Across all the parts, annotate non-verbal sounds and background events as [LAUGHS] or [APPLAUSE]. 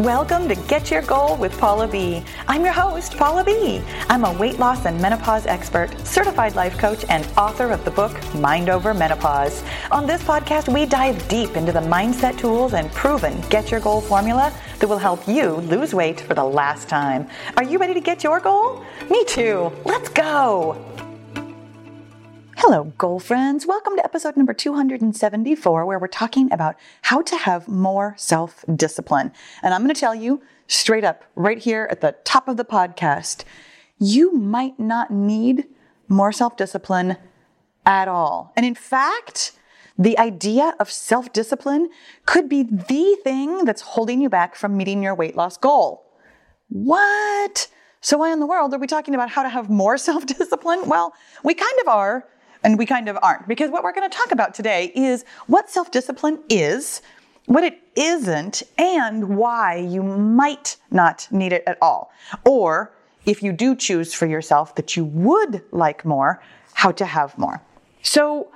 Welcome to Get Your Goal with Paula B. I'm your host, Paula B. I'm a weight loss and menopause expert, certified life coach, and author of the book Mind Over Menopause. On this podcast, we dive deep into the mindset tools and proven Get Your Goal formula that will help you lose weight for the last time. Are you ready to get your goal? Me too. Let's go. Hello, goal friends. Welcome to episode number 274, where we're talking about how to have more self discipline. And I'm going to tell you straight up, right here at the top of the podcast, you might not need more self discipline at all. And in fact, the idea of self discipline could be the thing that's holding you back from meeting your weight loss goal. What? So, why in the world are we talking about how to have more [LAUGHS] self discipline? Well, we kind of are and we kind of aren't. Because what we're going to talk about today is what self discipline is, what it isn't, and why you might not need it at all. Or if you do choose for yourself that you would like more, how to have more. So,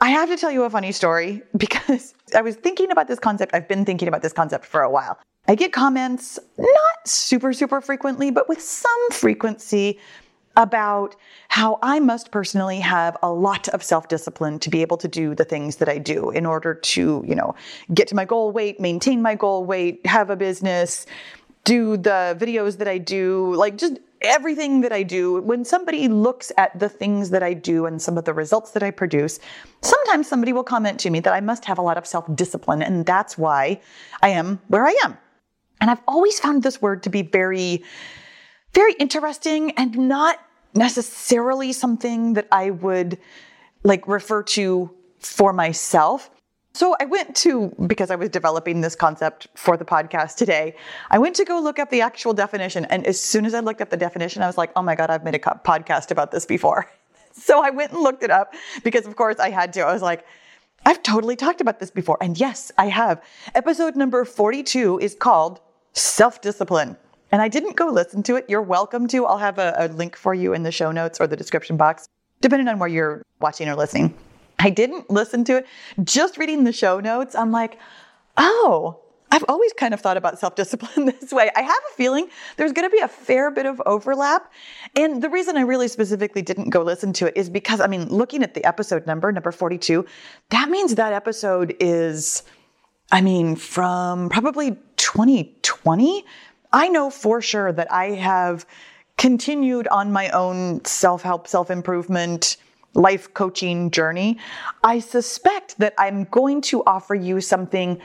I have to tell you a funny story [LAUGHS] because I was thinking about this concept. I've been thinking about this concept for a while. I get comments, not super, super frequently, but with some frequency about how I must personally have a lot of self-discipline to be able to do the things that I do in order to, you know, get to my goal weight, maintain my goal weight, have a business, do the videos that I do, like just everything that I do. When somebody looks at the things that I do and some of the results that I produce, sometimes somebody will comment to me that I must have a lot of self-discipline and that's why I am where I am. And I've always found this word to be very very interesting and not necessarily something that I would like refer to for myself. So I went to, because I was developing this concept for the podcast today, I went to go look up the actual definition. And as soon as I looked up the definition, I was like, oh my God, I've made a podcast about this before. [LAUGHS] So I went and looked it up because, of course, I had to. I was like, I've totally talked about this before. And yes, I have. Episode number 42 is called Self Discipline. And I didn't go listen to it. You're welcome to. I'll have a, a link for you in the show notes or the description box, depending on where you're watching or listening. I didn't listen to it. Just reading the show notes, I'm like, oh, I've always kind of thought about self discipline [LAUGHS] this way. I have a feeling there's going to be a fair bit of overlap. And the reason I really specifically didn't go listen to it is because, I mean, looking at the episode number, number 42, that means that episode is, I mean, from probably 2020 I know for sure that I have continued on my own self help, self improvement, life coaching journey. I suspect that I'm going to offer you something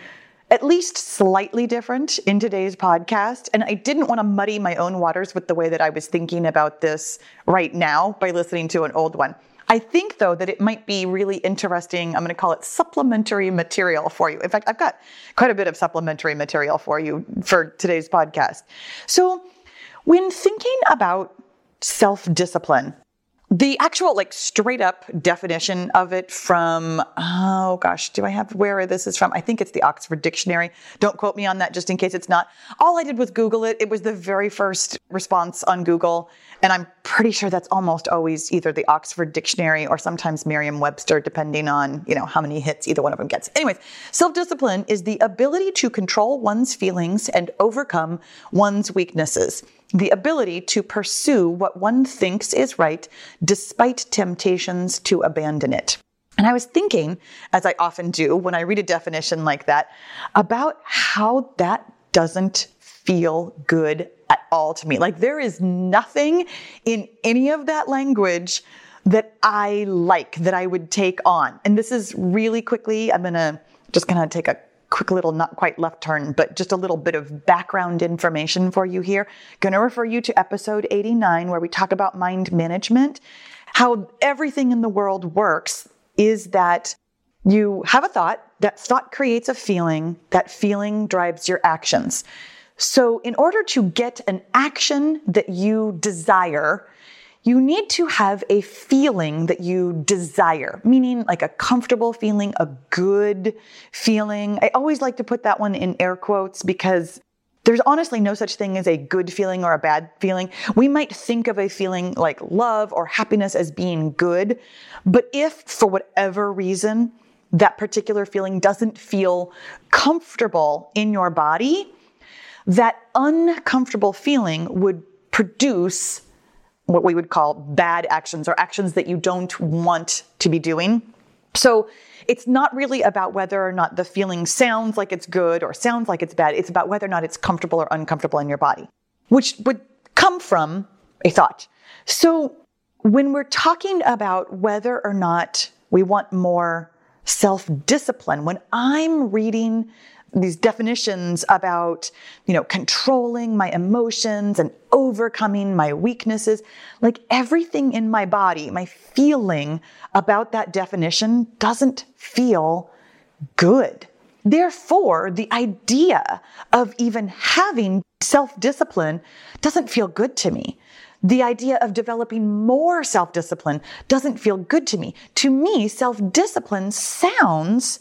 at least slightly different in today's podcast. And I didn't want to muddy my own waters with the way that I was thinking about this right now by listening to an old one. I think, though, that it might be really interesting. I'm going to call it supplementary material for you. In fact, I've got quite a bit of supplementary material for you for today's podcast. So, when thinking about self discipline, the actual like straight up definition of it from oh gosh do i have where this is from? I think it's the oxford dictionary. Don't quote me on that just in case it's not. All i did was google it. It was the very first response on google and i'm pretty sure that's almost always either the oxford dictionary or sometimes merriam-webster depending on you know how many hits either one of them gets. Anyways self-discipline is the ability to control one's feelings and overcome one's weaknesses the ability to pursue what one thinks is right despite temptations to abandon it. And I was thinking, as I often do when I read a definition like that, about how that doesn't feel good at all to me. Like there is nothing in any of that language that I like, that I would take on. And this is really quickly, I'm gonna just gonna take a quick little not quite left turn, but just a little bit of background information for you here. Going to refer you to episode 89 where we talk about mind management. How everything in the world works is that you have a thought, that thought creates a feeling, that feeling drives your actions. So, in order to get an action that you desire, you need to have a feeling that you desire, meaning like a comfortable feeling, a good feeling. I always like to put that one in air quotes because there's honestly no such thing as a good feeling or a bad feeling. We might think of a feeling like love or happiness as being good, but if for whatever reason that particular feeling doesn't feel comfortable in your body, that uncomfortable feeling would produce what we would call bad actions or actions that you don't want to be doing. So it's not really about whether or not the feeling sounds like it's good or sounds like it's bad. It's about whether or not it's comfortable or uncomfortable in your body, which would come from a thought. So when we're talking about whether or not we want more self discipline, when I'm reading these definitions about, you know, controlling my emotions and overcoming my weaknesses. Like everything in my body, my feeling about that definition doesn't feel good. Therefore, the idea of even having self discipline doesn't feel good to me. The idea of developing more self discipline doesn't feel good to me. To me, self discipline sounds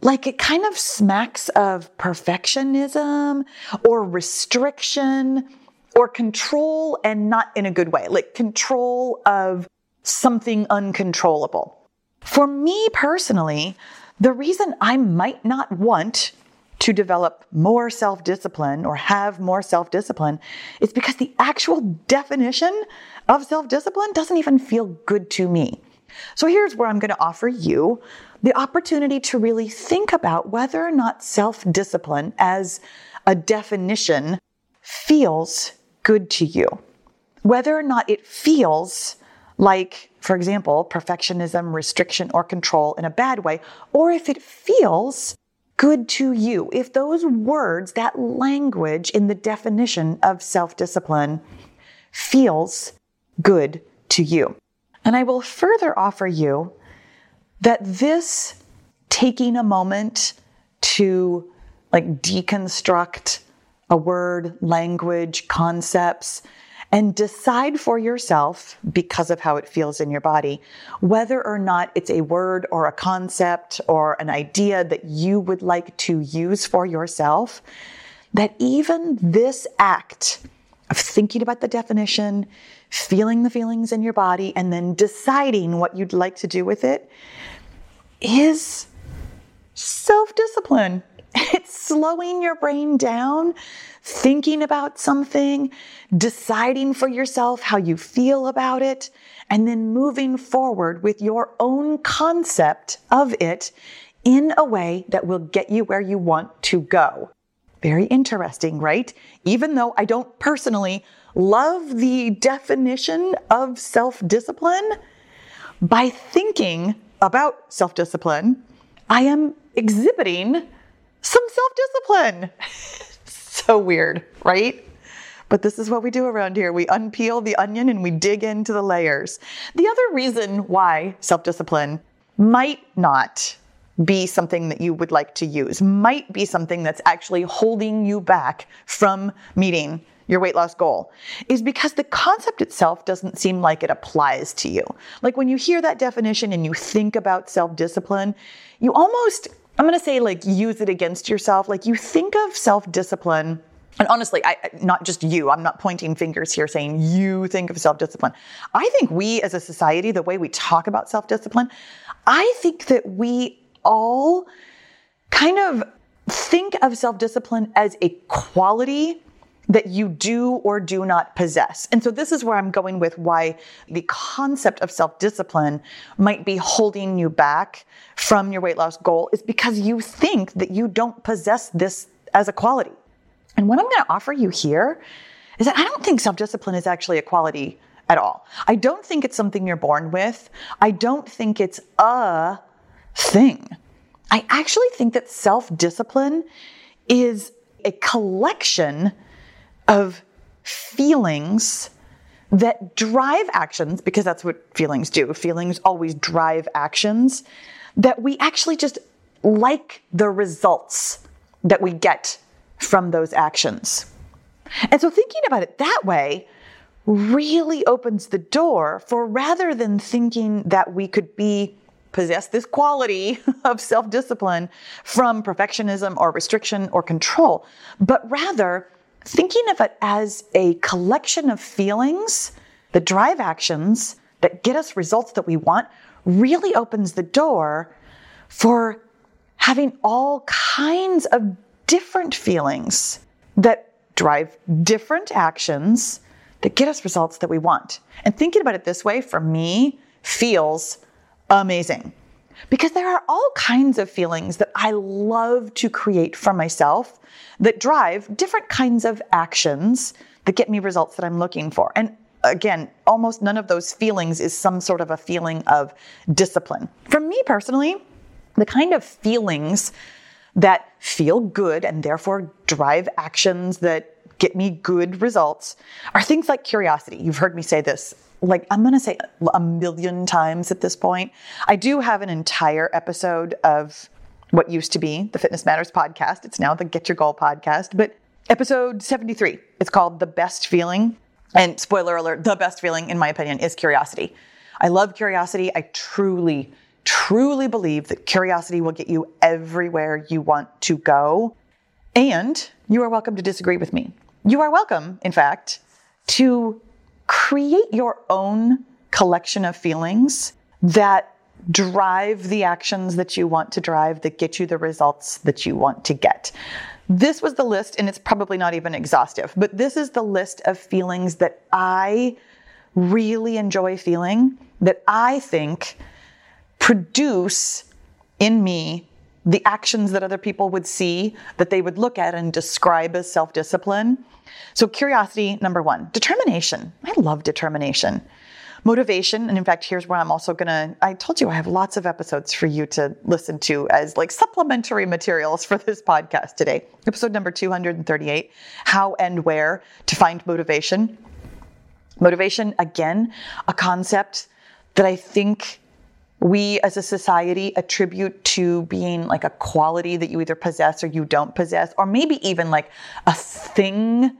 like it kind of smacks of perfectionism or restriction or control and not in a good way, like control of something uncontrollable. For me personally, the reason I might not want to develop more self discipline or have more self discipline is because the actual definition of self discipline doesn't even feel good to me. So here's where I'm going to offer you the opportunity to really think about whether or not self discipline as a definition feels good to you. Whether or not it feels like, for example, perfectionism, restriction, or control in a bad way, or if it feels good to you. If those words, that language in the definition of self discipline feels good to you. And I will further offer you that this taking a moment to like deconstruct a word, language, concepts, and decide for yourself, because of how it feels in your body, whether or not it's a word or a concept or an idea that you would like to use for yourself, that even this act of thinking about the definition, feeling the feelings in your body, and then deciding what you'd like to do with it is self discipline. [LAUGHS] It's slowing your brain down, thinking about something, deciding for yourself how you feel about it, and then moving forward with your own concept of it in a way that will get you where you want to go. Very interesting, right? Even though I don't personally love the definition of self discipline, by thinking about self discipline, I am exhibiting some self discipline. [LAUGHS] so weird, right? But this is what we do around here. We unpeel the onion and we dig into the layers. The other reason why self discipline might not be something that you would like to use, might be something that's actually holding you back from meeting your weight loss goal is because the concept itself doesn't seem like it applies to you. Like when you hear that definition and you think about self discipline, you almost, I'm to say, like, use it against yourself. Like you think of self discipline. And honestly, I, not just you, I'm not pointing fingers here saying you think of self discipline. I think we as a society, the way we talk about self discipline, I think that we all kind of think of self discipline as a quality that you do or do not possess. And so this is where I'm going with why the concept of self-discipline might be holding you back from your weight loss goal is because you think that you don't possess this as a quality. And what I'm going to offer you here is that I don't think self-discipline is actually a quality at all. I don't think it's something you're born with. I don't think it's a thing. I actually think that self-discipline is a collection of feelings that drive actions, because that's what feelings do. Feelings always drive actions, that we actually just like the results that we get from those actions. And so thinking about it that way really opens the door for rather than thinking that we could be possess this quality [LAUGHS] of self-discipline from perfectionism or restriction or control, but rather thinking of it as a collection of feelings that drive actions that get us results that we want really opens the door for having all kinds of different feelings that drive different actions that get us results that we want. And thinking about it this way for me feels amazing because there are all kinds of feelings that I love to create for myself that drive different kinds of actions that get me results that I'm looking for. And again, almost none of those feelings is some sort of a feeling of discipline. For me personally, the kind of feelings that feel good and therefore drive actions that get me good results are things like curiosity. You've heard me say this like I'm going to say a million times at this point. I do have an entire episode of what used to be the Fitness Matters podcast. It's now the Get Your Goal podcast, but episode 73. It's called The Best Feeling. And spoiler alert, the best feeling in my opinion is curiosity. I love curiosity. I truly truly believe that curiosity will get you everywhere you want to go. And you are welcome to disagree with me. You are welcome, in fact, to create your own collection of feelings that drive the actions that you want to drive, that get you the results that you want to get. This was the list, and it's probably not even exhaustive, but this is the list of feelings that I really enjoy feeling, that I think produce in me the actions that other people would see, that they would look at and describe as self discipline. So, curiosity, number one. Determination. I love determination. Motivation, and in fact, here's where I'm also gonna. I told you I have lots of episodes for you to listen to as like supplementary materials for this podcast today. Episode number 238 How and Where to Find Motivation. Motivation, again, a concept that I think we as a society attribute to being like a quality that you either possess or you don't possess, or maybe even like a thing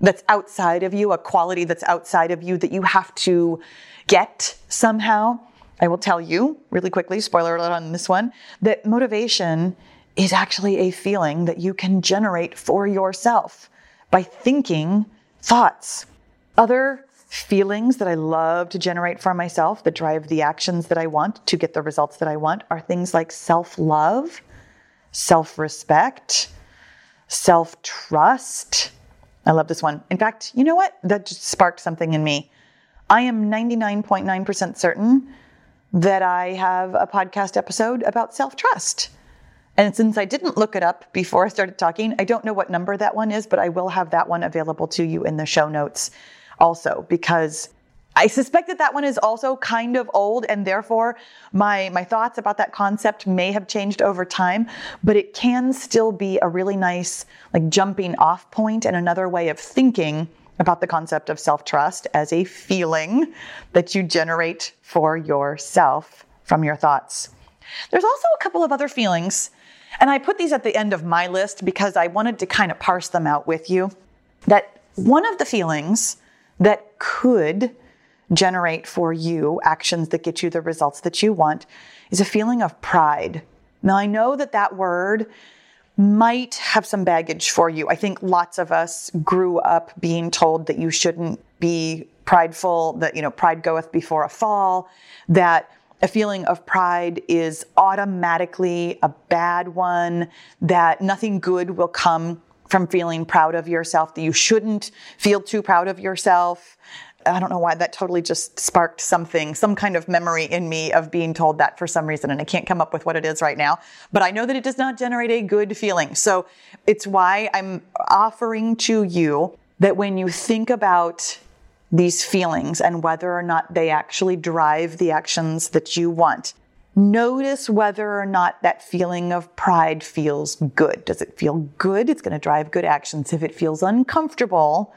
that's outside of you, a quality that's outside of you that you have to get somehow. I will tell you really quickly, spoiler alert on this one, that motivation is actually a feeling that you can generate for yourself by thinking thoughts. Other feelings that I love to generate for myself that drive the actions that I want to get the results that I want are things like self love, self respect, self trust. I love this one. In fact, you know what? That just sparked something in me. I am 99.9% certain that I have a podcast episode about self trust. And since I didn't look it up before I started talking, I don't know what number that one is, but I will have that one available to you in the show notes also because I suspect that that one is also kind of old and therefore my my thoughts about that concept may have changed over time, but it can still be a really nice like jumping off point and another way of thinking about the concept of self-trust as a feeling that you generate for yourself from your thoughts. There's also a couple of other feelings and I put these at the end of my list because I wanted to kind of parse them out with you. That one of the feelings that could generate for you actions that get you the results that you want is a feeling of pride. Now, I know that that word might have some baggage for you. I think lots of us grew up being told that you shouldn't be prideful, that, you know, pride goeth before a fall, that a feeling of pride is automatically a bad one, that nothing good will come from feeling proud of yourself, that you shouldn't feel too proud of yourself. I don't know why that totally just sparked something, some kind of memory in me of being told that for some reason. And I can't come up with what it is right now, but I know that it does not generate a good feeling. So it's why I'm offering to you that when you think about these feelings and whether or not they actually drive the actions that you want, Notice whether or not that feeling of pride feels good. Does it feel good? It's going to drive good actions. If it feels uncomfortable,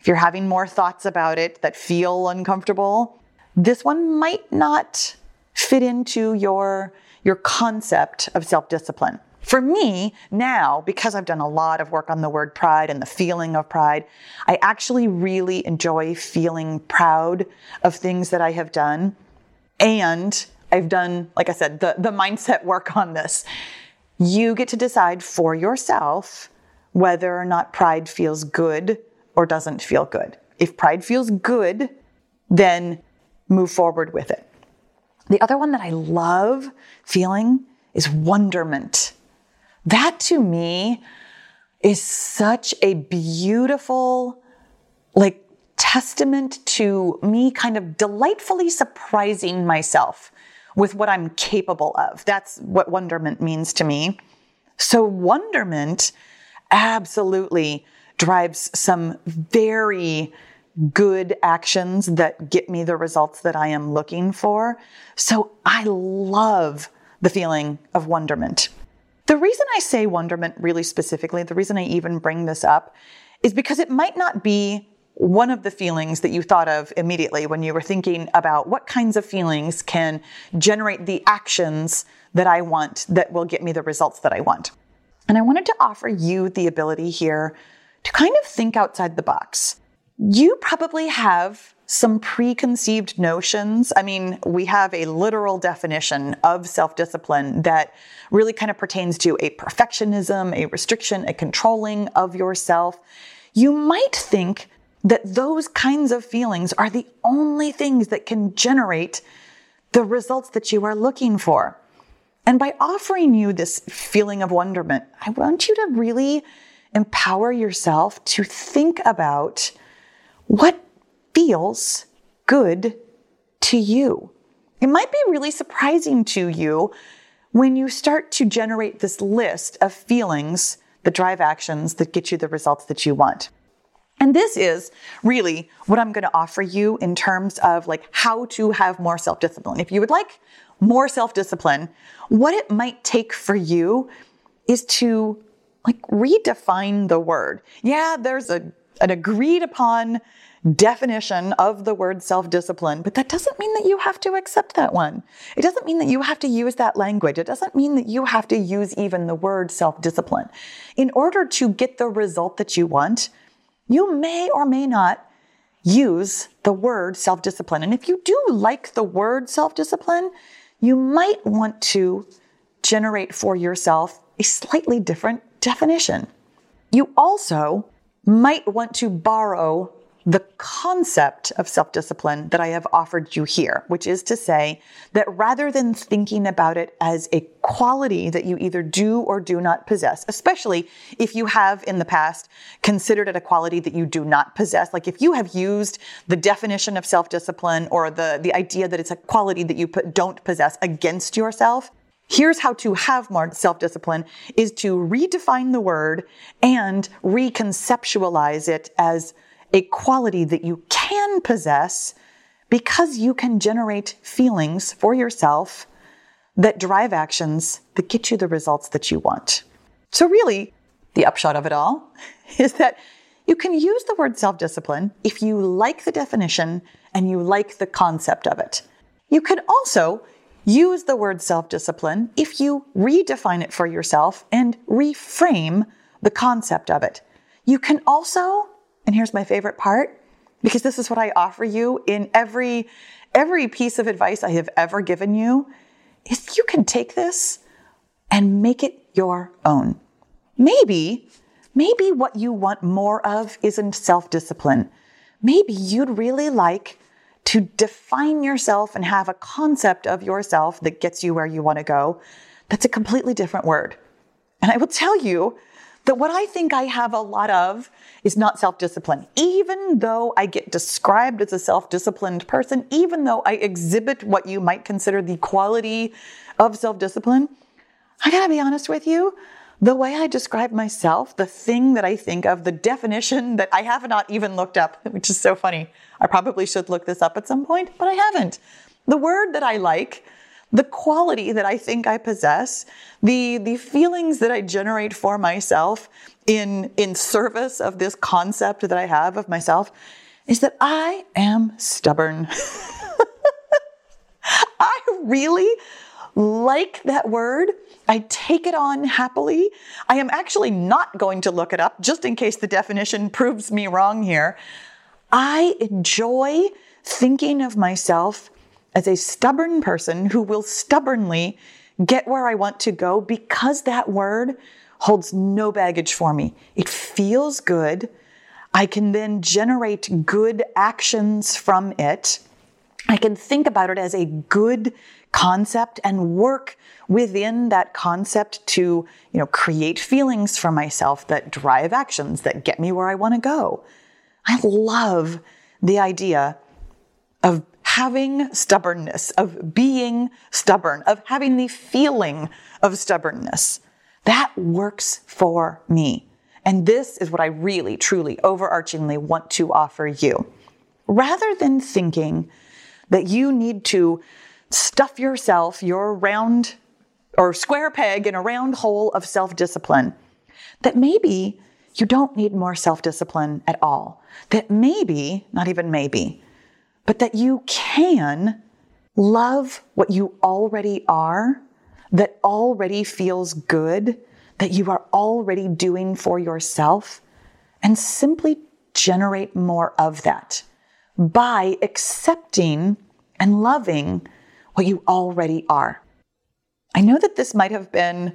if you're having more thoughts about it that feel uncomfortable, this one might not fit into your, your concept of self discipline. For me, now, because I've done a lot of work on the word pride and the feeling of pride, I actually really enjoy feeling proud of things that I have done and I've done, like I said, the, the mindset work on this. You get to decide for yourself whether or not pride feels good or doesn't feel good. If pride feels good, then move forward with it. The other one that I love feeling is wonderment. That to me is such a beautiful, like, testament to me kind of delightfully surprising myself with what I'm capable of. That's what wonderment means to me. So, wonderment absolutely drives some very good actions that get me the results that I am looking for. So, I love the feeling of wonderment. The reason I say wonderment really specifically, the reason I even bring this up, is because it might not be one of the feelings that you thought of immediately when you were thinking about what kinds of feelings can generate the actions that I want that will get me the results that I want. And I wanted to offer you the ability here to kind of think outside the box. You probably have some preconceived notions. I mean, we have a literal definition of self discipline that really kind of pertains to a perfectionism, a restriction, a controlling of yourself. You might think that those kinds of feelings are the only things that can generate the results that you are looking for. And by offering you this feeling of wonderment, I want you to really empower yourself to think about what feels good to you. It might be really surprising to you when you start to generate this list of feelings that drive actions that get you the results that you want. And this is really what I'm going to offer you in terms of like how to have more self-discipline. If you would like more self-discipline, what it might take for you is to like redefine the word. Yeah, there's a an agreed upon definition of the word self-discipline, but that doesn't mean that you have to accept that one. It doesn't mean that you have to use that language. It doesn't mean that you have to use even the word self-discipline. In order to get the result that you want, you may or may not use the word self discipline. And if you do like the word self discipline, you might want to generate for yourself a slightly different definition. You also might want to borrow the concept of self discipline that I have offered you here, which is to say that rather than thinking about it as a quality that you either do or do not possess, especially if you have in the past considered it a quality that you do not possess, like if you have used the definition of self discipline or the, the idea that it's a quality that you don't possess against yourself, Here's how to have more self discipline is to redefine the word and reconceptualize it as a quality that you can possess because you can generate feelings for yourself that drive actions that get you the results that you want. So, really, the upshot of it all [LAUGHS] is that you can use the word self discipline if you like the definition and you like the concept of it. You can also use the word self discipline if you redefine it for yourself and reframe the concept of it. You can also and here's my favorite part, because this is what I offer you in every every piece of advice I have ever given you, is you can take this and make it your own. Maybe, maybe what you want more of isn't self-discipline. Maybe you'd really like to define yourself and have a concept of yourself that gets you where you want to go. That's a completely different word. And I will tell you that what I think I have a lot of is not self discipline. Even though I get described as a self disciplined person, even though I exhibit what you might consider the quality of self discipline, I gotta be honest with you. The way I describe myself, the thing that I think of, the definition that I have not even looked up, [LAUGHS] which is so funny. I probably should look this up at some point, but I haven't. The word that I like the quality that I think I possess, the, the feelings that I generate for myself in, in service of this concept that I have of myself is that I am stubborn. [LAUGHS] I really like that word. I take it on happily. I am actually not going to look it up just in case the definition proves me wrong here. I enjoy thinking of myself as a stubborn person who will stubbornly get where I want to go because that word holds no baggage for me. It feels good. I can then generate good actions from it. I can think about it as a good concept and work within that concept to, you know, create feelings for myself that drive actions that get me where I want to go. I love the idea of having stubbornness, of being stubborn, of having the feeling of stubbornness. That works for me. And this is what I really, truly, overarchingly want to offer you. Rather than thinking that you need to stuff yourself, your round or square peg in a round hole of self discipline, that maybe you don't need more self discipline at all. That maybe, not even maybe, but that you can love what you already are, that already feels good, that you are already doing for yourself, and simply generate more of that by accepting and loving what you already are. I know that this might have been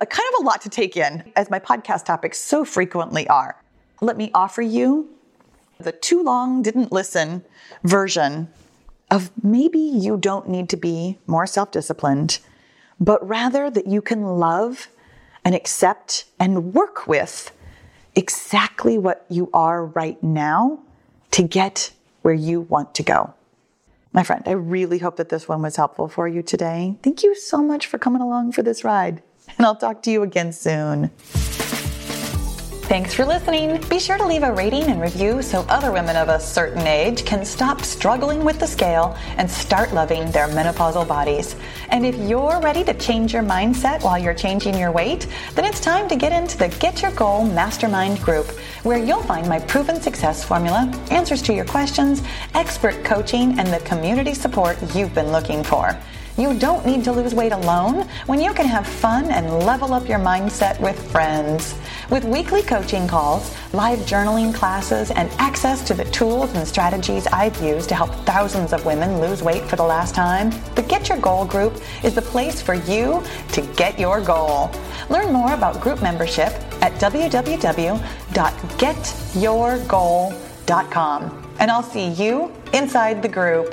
a kind of a lot to take in, as my podcast topics so frequently are. Let me offer you the too long didn't listen version of maybe you don't need to be more self disciplined, but rather that you can love and accept and work with exactly what you are right now to get where you want to go. My friend, I really hope that this one was helpful for you today. Thank you so much for coming along for this ride, and I'll talk to you again soon. Thanks for listening. Be sure to leave a rating and review so other women of a certain age can stop struggling with the scale and start loving their menopausal bodies. And if you're ready to change your mindset while you're changing your weight, then it's time to get into the Get Your Goal Mastermind group, where you'll find my proven success formula, answers to your questions, expert coaching, and the community support you've been looking for. You don't need to lose weight alone when you can have fun and level up your mindset with friends. With weekly coaching calls, live journaling classes, and access to the tools and strategies I've used to help thousands of women lose weight for the last time, the Get Your Goal group is the place for you to get your goal. Learn more about group membership at www.getyourgoal.com. And I'll see you inside the group.